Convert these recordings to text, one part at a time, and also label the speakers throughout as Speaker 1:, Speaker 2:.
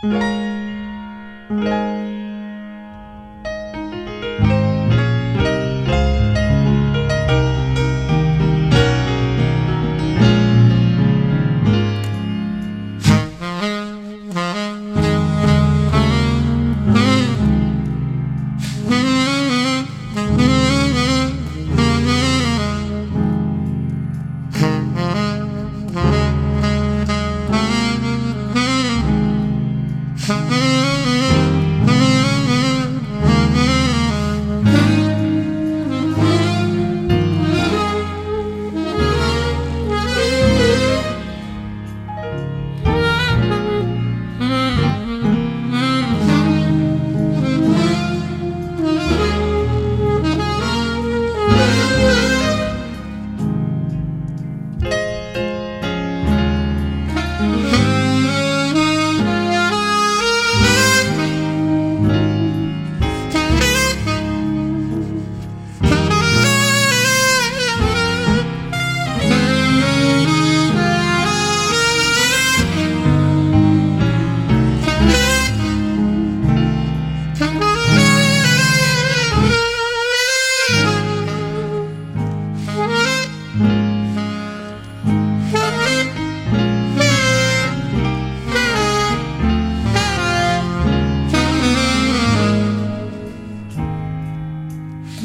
Speaker 1: Thank you.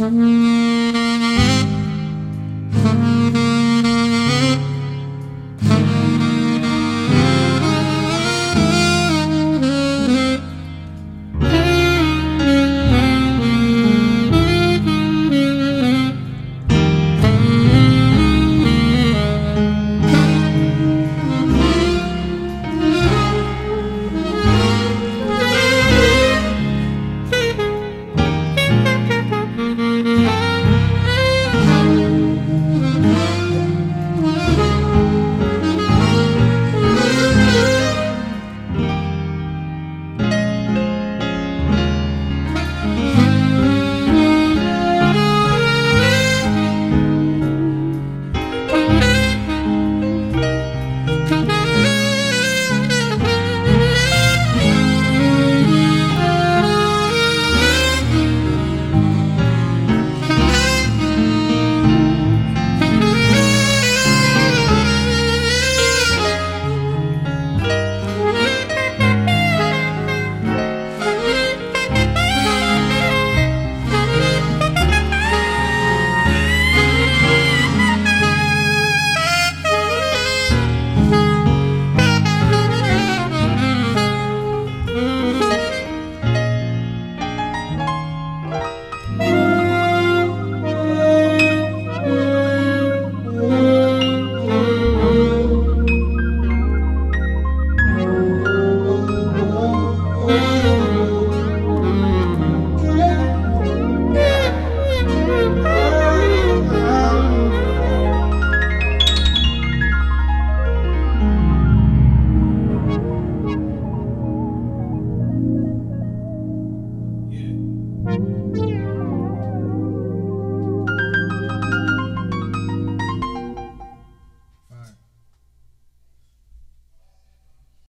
Speaker 1: 哼。